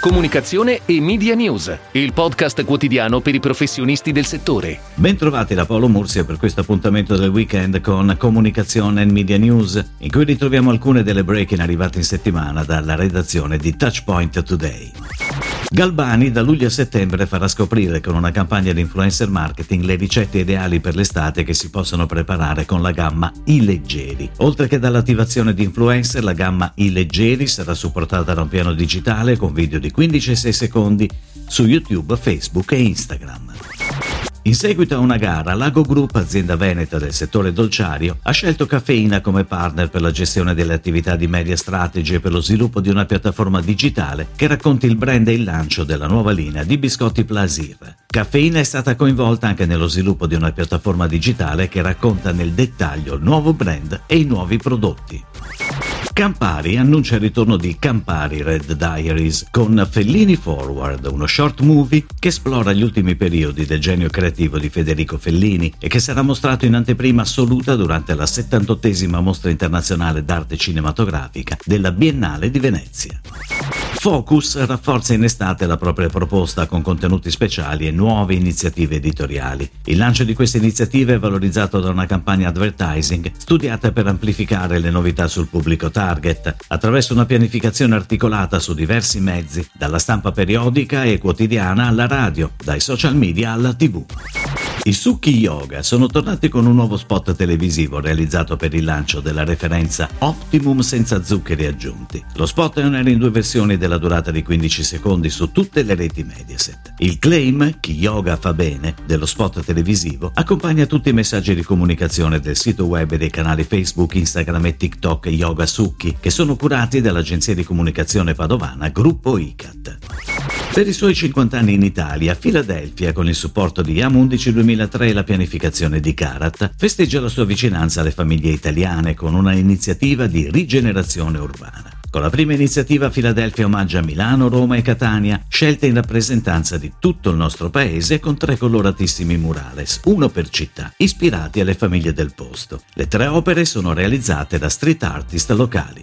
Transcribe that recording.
Comunicazione e Media News, il podcast quotidiano per i professionisti del settore. Bentrovati da Paolo Mursia per questo appuntamento del weekend con Comunicazione e Media News, in cui ritroviamo alcune delle break-in arrivate in settimana dalla redazione di Touchpoint Today. Galbani da luglio a settembre farà scoprire con una campagna di influencer marketing le ricette ideali per l'estate che si possono preparare con la gamma I Leggeri. Oltre che dall'attivazione di influencer, la gamma I Leggeri sarà supportata da un piano digitale con video di 15 e 6 secondi su YouTube, Facebook e Instagram. In seguito a una gara, Lago Group, azienda veneta del settore dolciario, ha scelto Caffeina come partner per la gestione delle attività di media strategy e per lo sviluppo di una piattaforma digitale che racconti il brand e il lancio della nuova linea di biscotti Plasir. Caffeina è stata coinvolta anche nello sviluppo di una piattaforma digitale che racconta nel dettaglio il nuovo brand e i nuovi prodotti. Campari annuncia il ritorno di Campari Red Diaries con Fellini Forward, uno short movie che esplora gli ultimi periodi del genio creativo di Federico Fellini e che sarà mostrato in anteprima assoluta durante la 78esima mostra internazionale d'arte cinematografica della Biennale di Venezia. Focus rafforza in estate la propria proposta con contenuti speciali e nuove iniziative editoriali. Il lancio di queste iniziative è valorizzato da una campagna advertising studiata per amplificare le novità sul pubblico target, attraverso una pianificazione articolata su diversi mezzi, dalla stampa periodica e quotidiana alla radio, dai social media alla tv. I Suki Yoga sono tornati con un nuovo spot televisivo realizzato per il lancio della referenza Optimum senza zuccheri aggiunti. Lo spot è in due versioni della durata di 15 secondi su tutte le reti Mediaset. Il claim Chi yoga fa bene dello spot televisivo accompagna tutti i messaggi di comunicazione del sito web e dei canali Facebook, Instagram e TikTok Yoga Suki che sono curati dall'agenzia di comunicazione padovana Gruppo ICAT. Per i suoi 50 anni in Italia, Philadelphia, con il supporto di YAM 11 2003 e la pianificazione di Karat, festeggia la sua vicinanza alle famiglie italiane con una iniziativa di rigenerazione urbana. Con la prima iniziativa Philadelphia omaggia Milano, Roma e Catania, scelte in rappresentanza di tutto il nostro paese con tre coloratissimi murales, uno per città, ispirati alle famiglie del posto. Le tre opere sono realizzate da street artist locali.